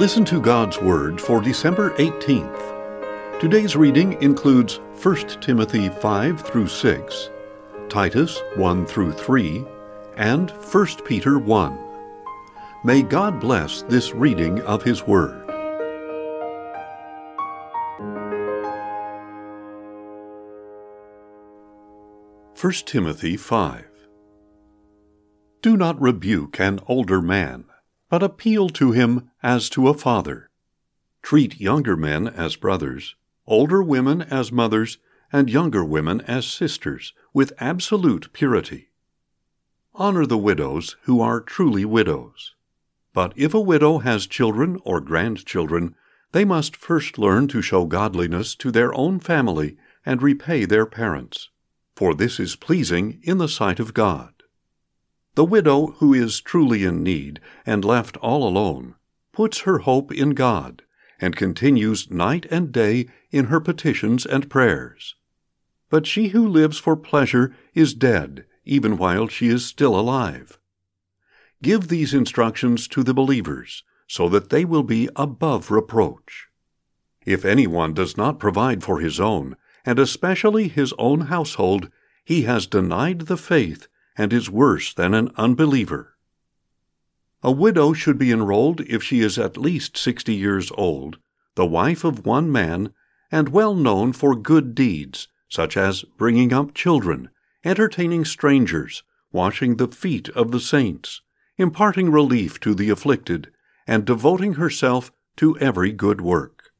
Listen to God's Word for December 18th. Today's reading includes 1 Timothy 5 through 6, Titus 1 through 3, and 1 Peter 1. May God bless this reading of His Word. First Timothy 5 Do not rebuke an older man but appeal to him as to a father. Treat younger men as brothers, older women as mothers, and younger women as sisters, with absolute purity. Honor the widows who are truly widows. But if a widow has children or grandchildren, they must first learn to show godliness to their own family and repay their parents, for this is pleasing in the sight of God. The widow who is truly in need and left all alone puts her hope in God and continues night and day in her petitions and prayers. But she who lives for pleasure is dead even while she is still alive. Give these instructions to the believers so that they will be above reproach. If anyone does not provide for his own, and especially his own household, he has denied the faith and is worse than an unbeliever. A widow should be enrolled if she is at least sixty years old, the wife of one man, and well known for good deeds, such as bringing up children, entertaining strangers, washing the feet of the saints, imparting relief to the afflicted, and devoting herself to every good work.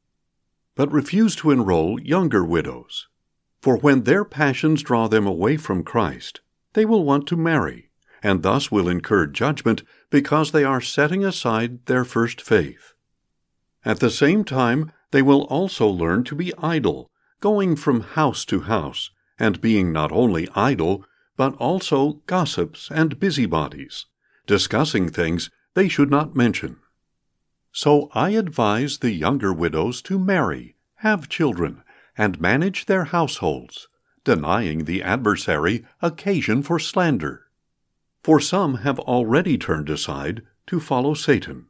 But refuse to enroll younger widows, for when their passions draw them away from Christ, they will want to marry, and thus will incur judgment because they are setting aside their first faith. At the same time, they will also learn to be idle, going from house to house, and being not only idle, but also gossips and busybodies, discussing things they should not mention. So I advise the younger widows to marry, have children, and manage their households denying the adversary occasion for slander. For some have already turned aside to follow Satan.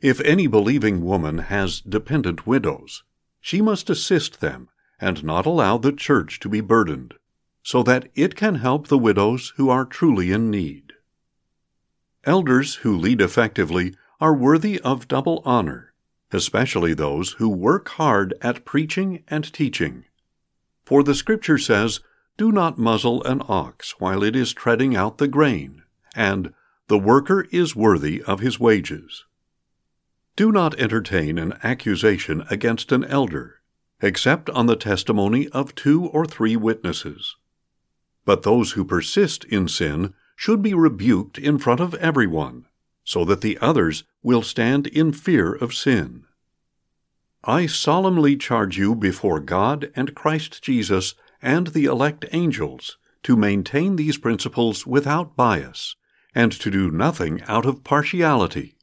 If any believing woman has dependent widows, she must assist them and not allow the church to be burdened, so that it can help the widows who are truly in need. Elders who lead effectively are worthy of double honor, especially those who work hard at preaching and teaching for the Scripture says, Do not muzzle an ox while it is treading out the grain, and the worker is worthy of his wages. Do not entertain an accusation against an elder, except on the testimony of two or three witnesses. But those who persist in sin should be rebuked in front of everyone, so that the others will stand in fear of sin. I solemnly charge you before God and Christ Jesus and the elect angels to maintain these principles without bias, and to do nothing out of partiality.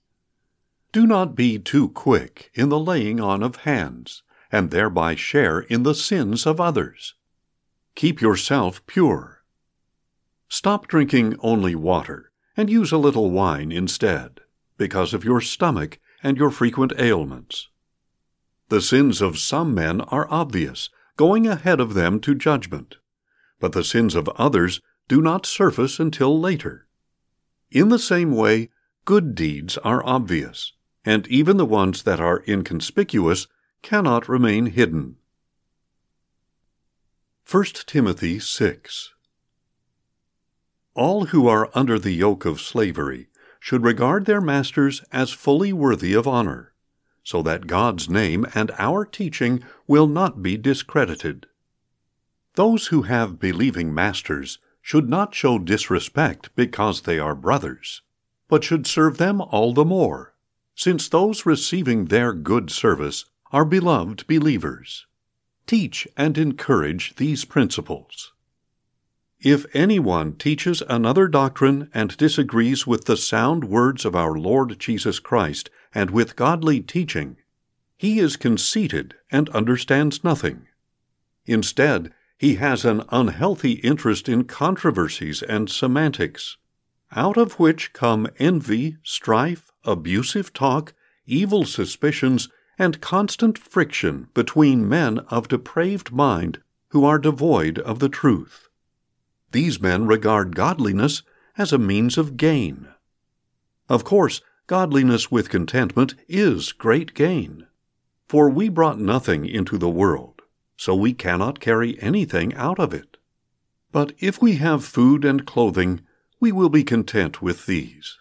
Do not be too quick in the laying on of hands, and thereby share in the sins of others. Keep yourself pure. Stop drinking only water, and use a little wine instead, because of your stomach and your frequent ailments. The sins of some men are obvious, going ahead of them to judgment, but the sins of others do not surface until later. In the same way, good deeds are obvious, and even the ones that are inconspicuous cannot remain hidden. 1 Timothy 6 All who are under the yoke of slavery should regard their masters as fully worthy of honor so that God's name and our teaching will not be discredited. Those who have believing masters should not show disrespect because they are brothers, but should serve them all the more, since those receiving their good service are beloved believers. Teach and encourage these principles. If anyone teaches another doctrine and disagrees with the sound words of our Lord Jesus Christ and with godly teaching, he is conceited and understands nothing. Instead, he has an unhealthy interest in controversies and semantics, out of which come envy, strife, abusive talk, evil suspicions, and constant friction between men of depraved mind who are devoid of the truth. These men regard godliness as a means of gain. Of course, godliness with contentment is great gain. For we brought nothing into the world, so we cannot carry anything out of it. But if we have food and clothing, we will be content with these.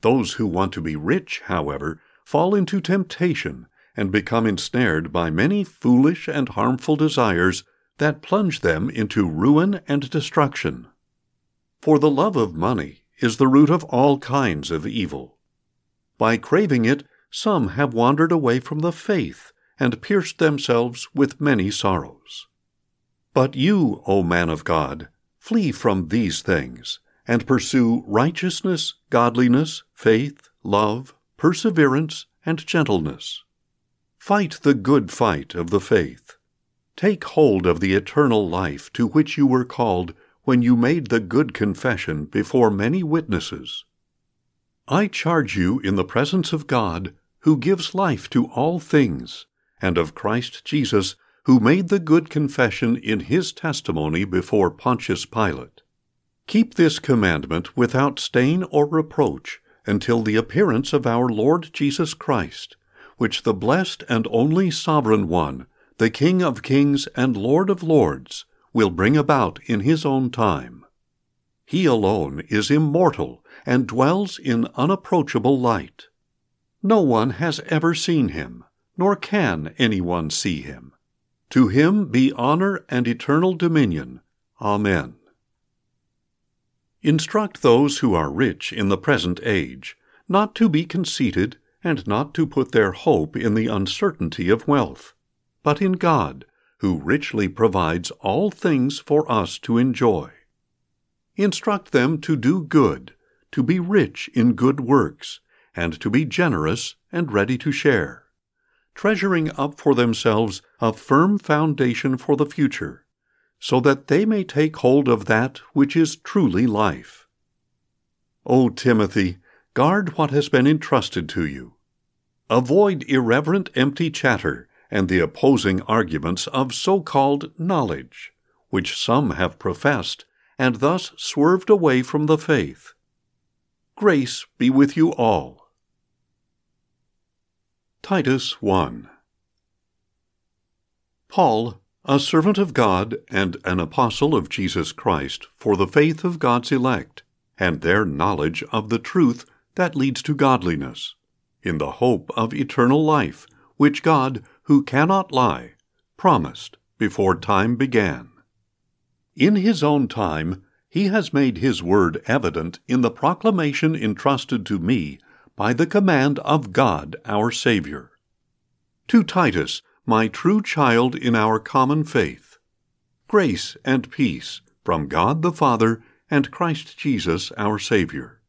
Those who want to be rich, however, fall into temptation and become ensnared by many foolish and harmful desires that plunge them into ruin and destruction. For the love of money is the root of all kinds of evil. By craving it, some have wandered away from the faith and pierced themselves with many sorrows. But you, O man of God, flee from these things, and pursue righteousness, godliness, faith, love, perseverance, and gentleness. Fight the good fight of the faith. Take hold of the eternal life to which you were called when you made the good confession before many witnesses. I charge you in the presence of God, who gives life to all things, and of Christ Jesus, who made the good confession in his testimony before Pontius Pilate. Keep this commandment without stain or reproach until the appearance of our Lord Jesus Christ, which the blessed and only Sovereign One, the King of kings and Lord of lords, will bring about in his own time. He alone is immortal and dwells in unapproachable light. No one has ever seen him, nor can anyone see him. To him be honor and eternal dominion. Amen. Instruct those who are rich in the present age not to be conceited and not to put their hope in the uncertainty of wealth, but in God, who richly provides all things for us to enjoy. Instruct them to do good, to be rich in good works, and to be generous and ready to share, treasuring up for themselves a firm foundation for the future, so that they may take hold of that which is truly life. O Timothy, guard what has been entrusted to you. Avoid irreverent empty chatter and the opposing arguments of so called knowledge, which some have professed, and thus swerved away from the faith. Grace be with you all. Titus 1 Paul, a servant of God and an apostle of Jesus Christ, for the faith of God's elect, and their knowledge of the truth that leads to godliness, in the hope of eternal life, which God, who cannot lie, promised before time began. In his own time, he has made his word evident in the proclamation entrusted to me by the command of God our Savior. To Titus, my true child in our common faith, grace and peace from God the Father and Christ Jesus our Savior.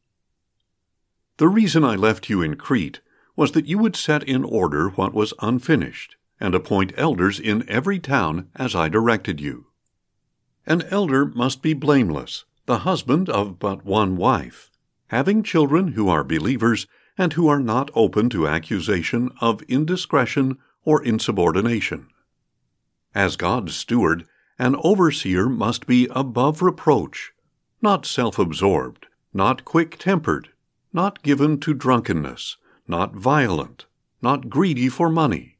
The reason I left you in Crete was that you would set in order what was unfinished, and appoint elders in every town as I directed you. An elder must be blameless, the husband of but one wife, having children who are believers and who are not open to accusation of indiscretion or insubordination. As God's steward, an overseer must be above reproach, not self absorbed, not quick tempered, not given to drunkenness, not violent, not greedy for money.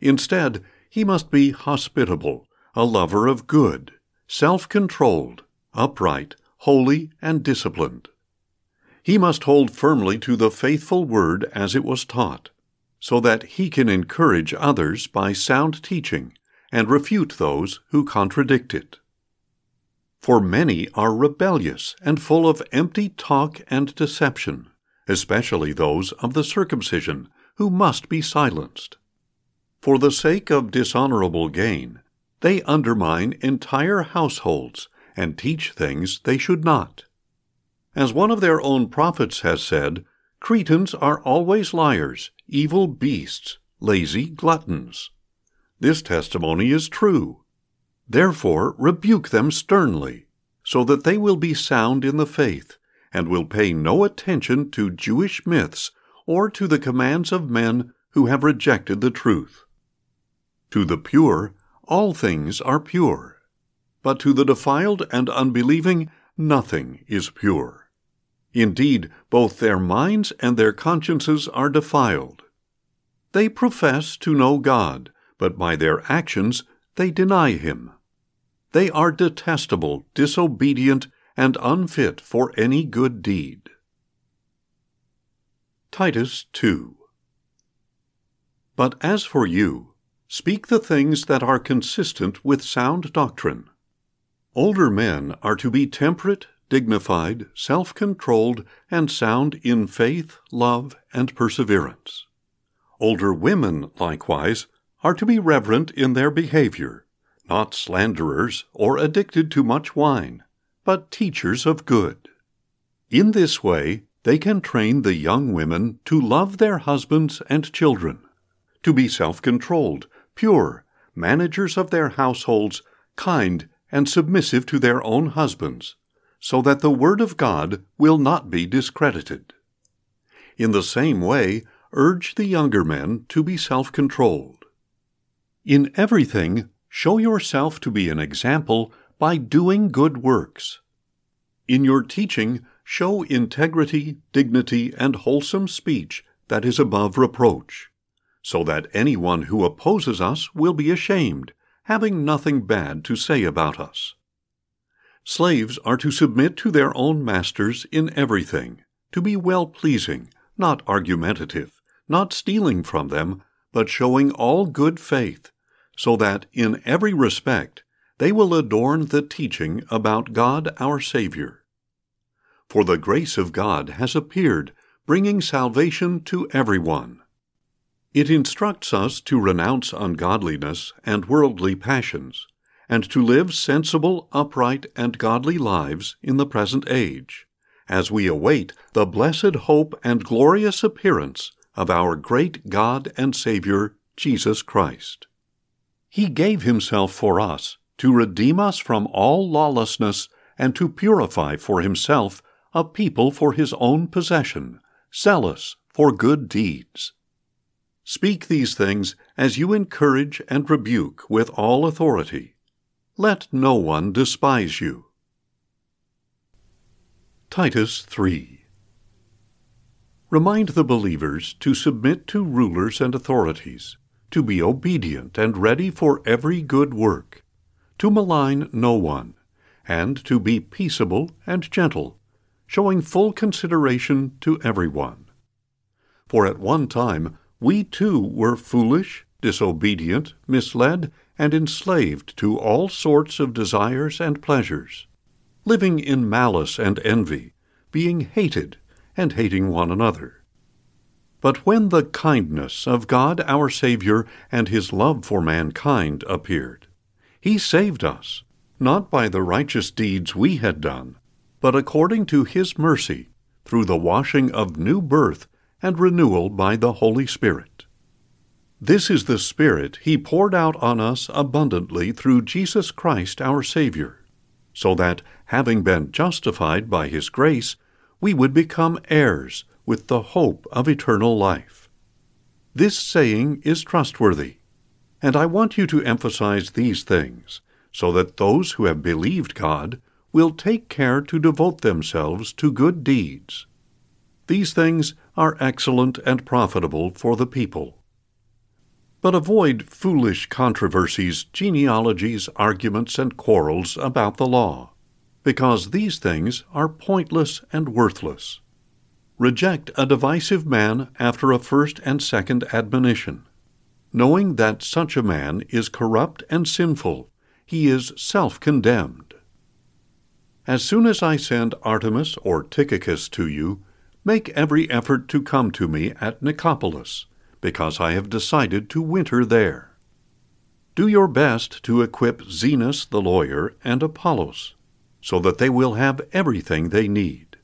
Instead, he must be hospitable, a lover of good, self controlled, upright, holy, and disciplined. He must hold firmly to the faithful word as it was taught, so that he can encourage others by sound teaching and refute those who contradict it. For many are rebellious and full of empty talk and deception especially those of the circumcision, who must be silenced. For the sake of dishonorable gain, they undermine entire households and teach things they should not. As one of their own prophets has said, Cretans are always liars, evil beasts, lazy gluttons. This testimony is true. Therefore rebuke them sternly, so that they will be sound in the faith and will pay no attention to Jewish myths or to the commands of men who have rejected the truth. To the pure, all things are pure, but to the defiled and unbelieving, nothing is pure. Indeed, both their minds and their consciences are defiled. They profess to know God, but by their actions they deny Him. They are detestable, disobedient, and unfit for any good deed. Titus 2 But as for you, speak the things that are consistent with sound doctrine. Older men are to be temperate, dignified, self controlled, and sound in faith, love, and perseverance. Older women, likewise, are to be reverent in their behavior, not slanderers or addicted to much wine, but teachers of good. In this way, they can train the young women to love their husbands and children, to be self controlled, pure, managers of their households, kind, and submissive to their own husbands, so that the Word of God will not be discredited. In the same way, urge the younger men to be self controlled. In everything, show yourself to be an example by doing good works. In your teaching, show integrity, dignity, and wholesome speech that is above reproach, so that anyone who opposes us will be ashamed, having nothing bad to say about us. Slaves are to submit to their own masters in everything, to be well pleasing, not argumentative, not stealing from them, but showing all good faith, so that in every respect they will adorn the teaching about God our Savior. For the grace of God has appeared, bringing salvation to everyone. It instructs us to renounce ungodliness and worldly passions, and to live sensible, upright, and godly lives in the present age, as we await the blessed hope and glorious appearance of our great God and Savior, Jesus Christ. He gave Himself for us to redeem us from all lawlessness and to purify for Himself a people for His own possession, zealous for good deeds. Speak these things as you encourage and rebuke with all authority. Let no one despise you. Titus 3 Remind the believers to submit to rulers and authorities, to be obedient and ready for every good work, to malign no one, and to be peaceable and gentle, showing full consideration to everyone. For at one time we too were foolish, disobedient, misled, and enslaved to all sorts of desires and pleasures, living in malice and envy, being hated, and hating one another. But when the kindness of God our Savior and His love for mankind appeared, He saved us, not by the righteous deeds we had done, but according to His mercy, through the washing of new birth and renewal by the Holy Spirit. This is the Spirit He poured out on us abundantly through Jesus Christ our Savior, so that, having been justified by His grace, we would become heirs with the hope of eternal life. This saying is trustworthy, and I want you to emphasize these things, so that those who have believed God will take care to devote themselves to good deeds. These things are excellent and profitable for the people. But avoid foolish controversies, genealogies, arguments, and quarrels about the law, because these things are pointless and worthless. Reject a divisive man after a first and second admonition. Knowing that such a man is corrupt and sinful, he is self condemned. As soon as I send Artemas or Tychicus to you, make every effort to come to me at Nicopolis, because I have decided to winter there. Do your best to equip Zenas the lawyer and Apollos, so that they will have everything they need.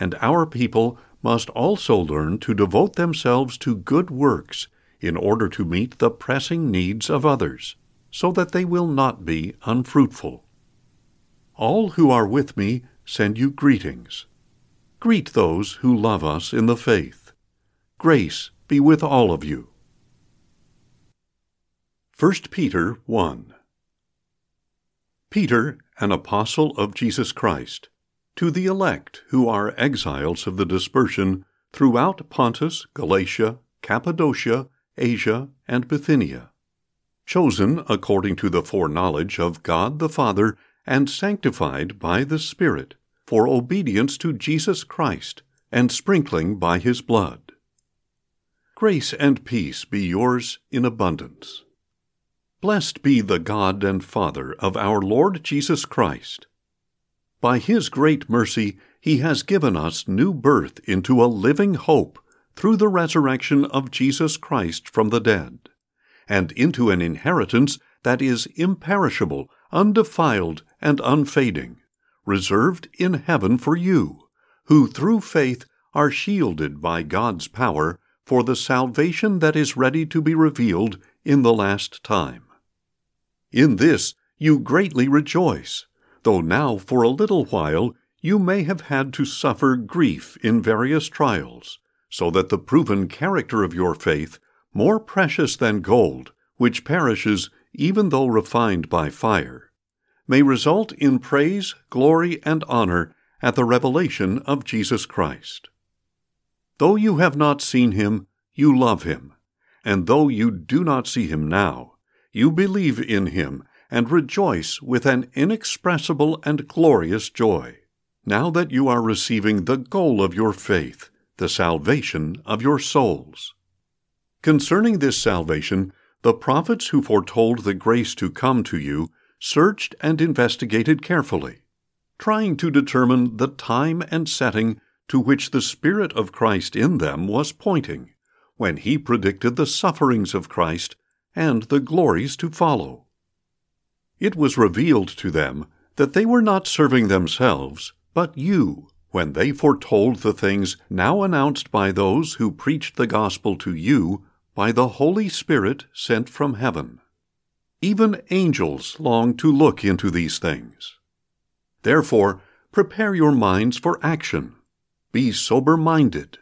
And our people must also learn to devote themselves to good works in order to meet the pressing needs of others, so that they will not be unfruitful. All who are with me send you greetings. Greet those who love us in the faith. Grace be with all of you. 1 Peter 1 Peter, an apostle of Jesus Christ, to the elect who are exiles of the dispersion throughout Pontus, Galatia, Cappadocia, Asia, and Bithynia, chosen according to the foreknowledge of God the Father, and sanctified by the Spirit, for obedience to Jesus Christ, and sprinkling by his blood. Grace and peace be yours in abundance. Blessed be the God and Father of our Lord Jesus Christ. By his great mercy, he has given us new birth into a living hope through the resurrection of Jesus Christ from the dead, and into an inheritance that is imperishable, undefiled, and unfading, reserved in heaven for you, who through faith are shielded by God's power for the salvation that is ready to be revealed in the last time. In this you greatly rejoice, though now for a little while you may have had to suffer grief in various trials, so that the proven character of your faith, more precious than gold, which perishes even though refined by fire, may result in praise, glory, and honor at the revelation of Jesus Christ. Though you have not seen him, you love him. And though you do not see him now, you believe in him and rejoice with an inexpressible and glorious joy, now that you are receiving the goal of your faith, the salvation of your souls. Concerning this salvation, the prophets who foretold the grace to come to you searched and investigated carefully, trying to determine the time and setting to which the Spirit of Christ in them was pointing, when he predicted the sufferings of Christ and the glories to follow. It was revealed to them that they were not serving themselves, but you, when they foretold the things now announced by those who preached the gospel to you by the Holy Spirit sent from heaven. Even angels long to look into these things. Therefore, prepare your minds for action be sober minded.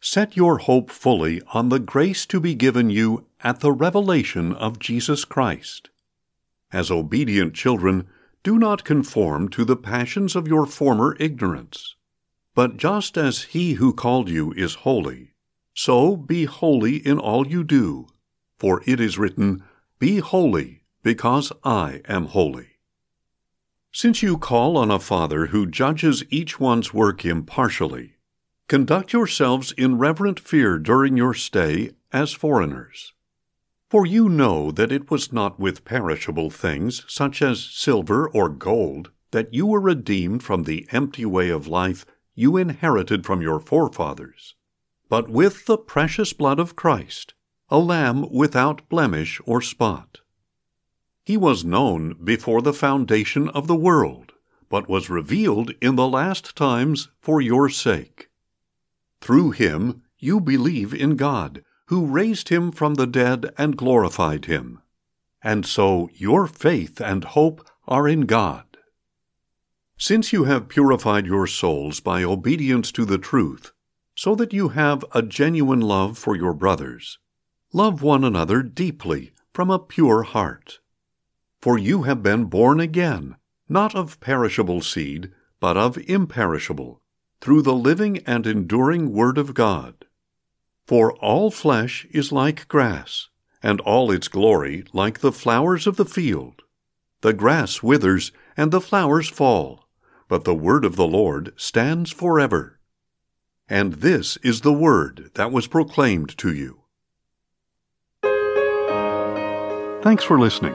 Set your hope fully on the grace to be given you at the revelation of Jesus Christ. As obedient children, do not conform to the passions of your former ignorance. But just as he who called you is holy, so be holy in all you do. For it is written, Be holy, because I am holy. Since you call on a Father who judges each one's work impartially, conduct yourselves in reverent fear during your stay as foreigners. For you know that it was not with perishable things, such as silver or gold, that you were redeemed from the empty way of life you inherited from your forefathers, but with the precious blood of Christ, a lamb without blemish or spot. He was known before the foundation of the world, but was revealed in the last times for your sake. Through him you believe in God, who raised him from the dead and glorified him. And so your faith and hope are in God. Since you have purified your souls by obedience to the truth, so that you have a genuine love for your brothers, love one another deeply from a pure heart. For you have been born again, not of perishable seed, but of imperishable, through the living and enduring Word of God. For all flesh is like grass, and all its glory like the flowers of the field. The grass withers, and the flowers fall, but the word of the Lord stands forever. And this is the word that was proclaimed to you. Thanks for listening